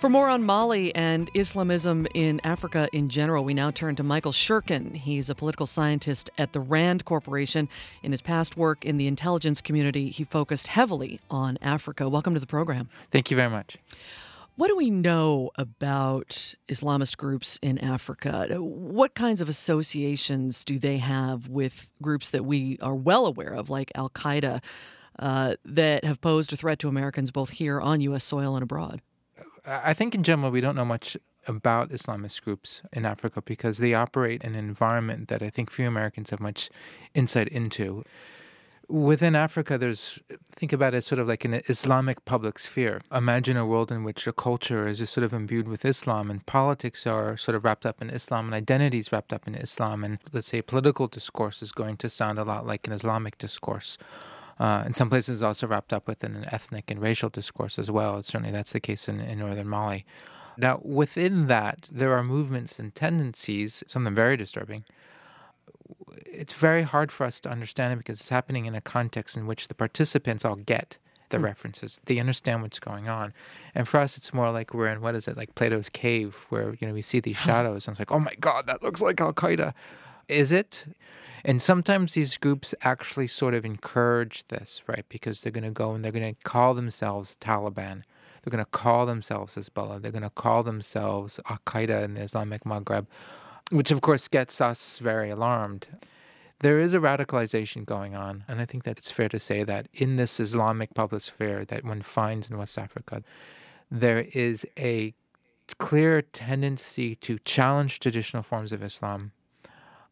For more on Mali and Islamism in Africa in general, we now turn to Michael Shurkin. He's a political scientist at the RAND Corporation. In his past work in the intelligence community, he focused heavily on Africa. Welcome to the program. Thank you very much. What do we know about Islamist groups in Africa? What kinds of associations do they have with groups that we are well aware of, like Al Qaeda, uh, that have posed a threat to Americans both here on U.S. soil and abroad? I think in general we don't know much about Islamist groups in Africa because they operate in an environment that I think few Americans have much insight into. Within Africa, there's think about it as sort of like an Islamic public sphere. Imagine a world in which a culture is just sort of imbued with Islam, and politics are sort of wrapped up in Islam, and identities wrapped up in Islam, and let's say political discourse is going to sound a lot like an Islamic discourse. Uh, in some places, also wrapped up within an ethnic and racial discourse as well. Certainly, that's the case in, in northern Mali. Now, within that, there are movements and tendencies, some of them very disturbing. It's very hard for us to understand it because it's happening in a context in which the participants all get the mm. references. They understand what's going on. And for us, it's more like we're in, what is it, like Plato's cave, where, you know, we see these shadows and it's like, oh my God, that looks like Al Qaeda. Is it? And sometimes these groups actually sort of encourage this, right? Because they're going to go and they're going to call themselves Taliban. They're going to call themselves Hezbollah. They're going to call themselves Al Qaeda in the Islamic Maghreb, which of course gets us very alarmed. There is a radicalization going on, and I think that it's fair to say that in this Islamic public sphere that one finds in West Africa, there is a clear tendency to challenge traditional forms of Islam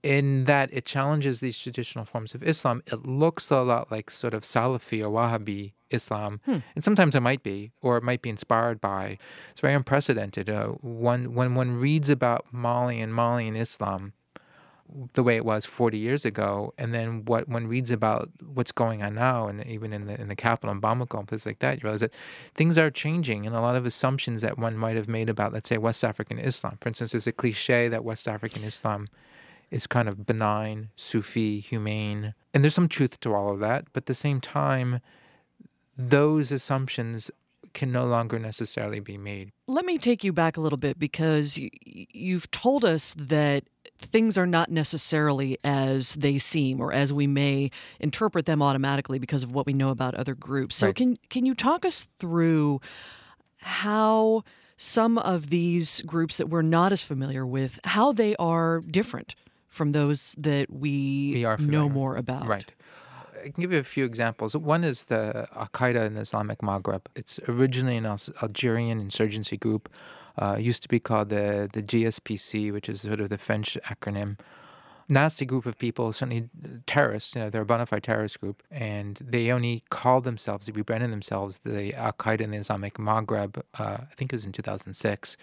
in that it challenges these traditional forms of Islam. It looks a lot like sort of Salafi or Wahhabi Islam, hmm. and sometimes it might be, or it might be inspired by. It's very unprecedented. Uh, when when one reads about Mali and Malian Islam, the way it was 40 years ago, and then what one reads about what's going on now, and even in the in the capital in Bamako and places like that, you realize that things are changing, and a lot of assumptions that one might have made about, let's say, West African Islam. For instance, there's a cliche that West African Islam is kind of benign, Sufi, humane. And there's some truth to all of that. But at the same time, those assumptions can no longer necessarily be made. Let me take you back a little bit because you've told us that things are not necessarily as they seem or as we may interpret them automatically because of what we know about other groups. So right. can can you talk us through how some of these groups that we're not as familiar with how they are different from those that we, know more about. Right. I can give you a few examples. One is the Al Qaeda in the Islamic Maghreb. It's originally an Algerian insurgency group. Uh, used to be called the the GSPC, which is sort of the French acronym. Nasty group of people, certainly terrorists. You know, they're a bona fide terrorist group, and they only called themselves, they rebranded themselves the Al Qaeda in the Islamic Maghreb. Uh, I think it was in 2006.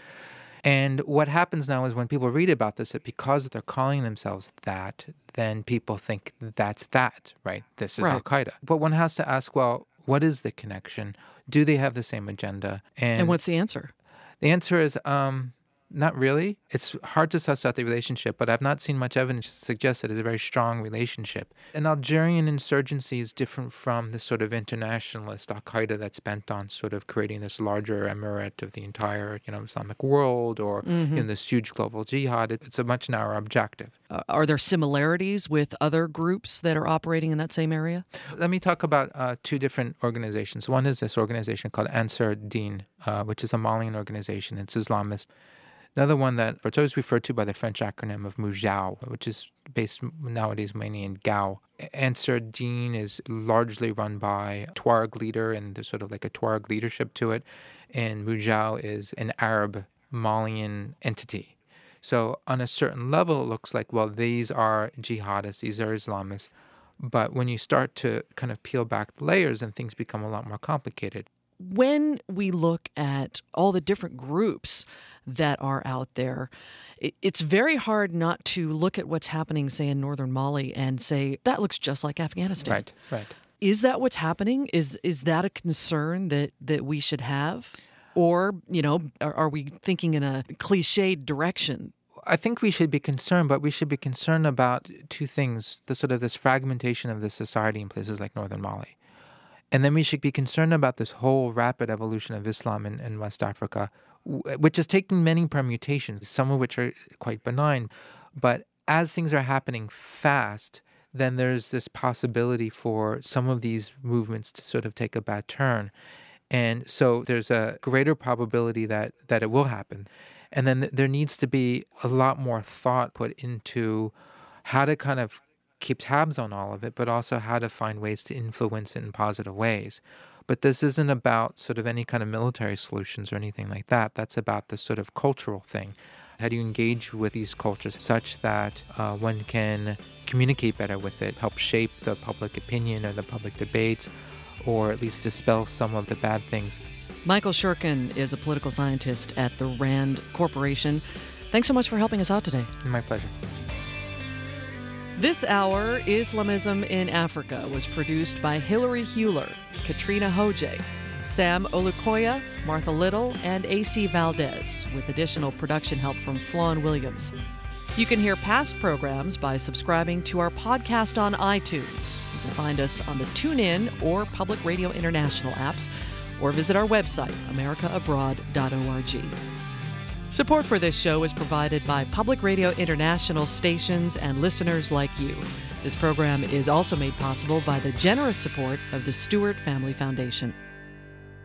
And what happens now is when people read about this, that because they're calling themselves that, then people think that's that, right? This is right. Al Qaeda. But one has to ask, well, what is the connection? Do they have the same agenda? And, and what's the answer? The answer is um, not really. It's hard to suss out the relationship, but I've not seen much evidence to suggest that it's a very strong relationship. An Algerian insurgency is different from the sort of internationalist Al Qaeda that's bent on sort of creating this larger emirate of the entire, you know, Islamic world or mm-hmm. you know, this huge global jihad. It's a much narrower objective. Uh, are there similarities with other groups that are operating in that same area? Let me talk about uh, two different organizations. One is this organization called Ansar Dine, uh, which is a Malian organization. It's Islamist. Another one that it's always referred to by the French acronym of Mujao, which is based nowadays mainly in Gao. Ansar Dine is largely run by Tuareg leader, and there's sort of like a Tuareg leadership to it. And Mujao is an Arab Malian entity. So, on a certain level, it looks like, well, these are jihadists, these are Islamists. But when you start to kind of peel back the layers, and things become a lot more complicated when we look at all the different groups that are out there, it's very hard not to look at what's happening, say, in northern Mali and say, that looks just like Afghanistan. Right, right. Is that what's happening? Is is that a concern that, that we should have? Or, you know, are, are we thinking in a cliched direction I think we should be concerned, but we should be concerned about two things: the sort of this fragmentation of the society in places like northern Mali, and then we should be concerned about this whole rapid evolution of Islam in, in West Africa, which is taking many permutations, some of which are quite benign. But as things are happening fast, then there's this possibility for some of these movements to sort of take a bad turn. And so there's a greater probability that, that it will happen. And then there needs to be a lot more thought put into how to kind of keep tabs on all of it, but also how to find ways to influence it in positive ways. But this isn't about sort of any kind of military solutions or anything like that. That's about the sort of cultural thing. How do you engage with these cultures such that uh, one can communicate better with it, help shape the public opinion or the public debates, or at least dispel some of the bad things? Michael Shurkin is a political scientist at the RAND Corporation. Thanks so much for helping us out today. My pleasure. This hour, Islamism in Africa, was produced by Hilary Hewler, Katrina Hoje, Sam Olukoya, Martha Little, and AC Valdez, with additional production help from Flawn Williams. You can hear past programs by subscribing to our podcast on iTunes. You can find us on the TuneIn or Public Radio International apps, or visit our website, americaabroad.org. Support for this show is provided by Public Radio International stations and listeners like you. This program is also made possible by the generous support of the Stewart Family Foundation.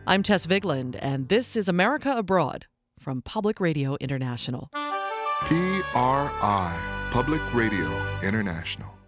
I'm Tess Vigeland, and this is America Abroad from Public Radio International. PRI, Public Radio International.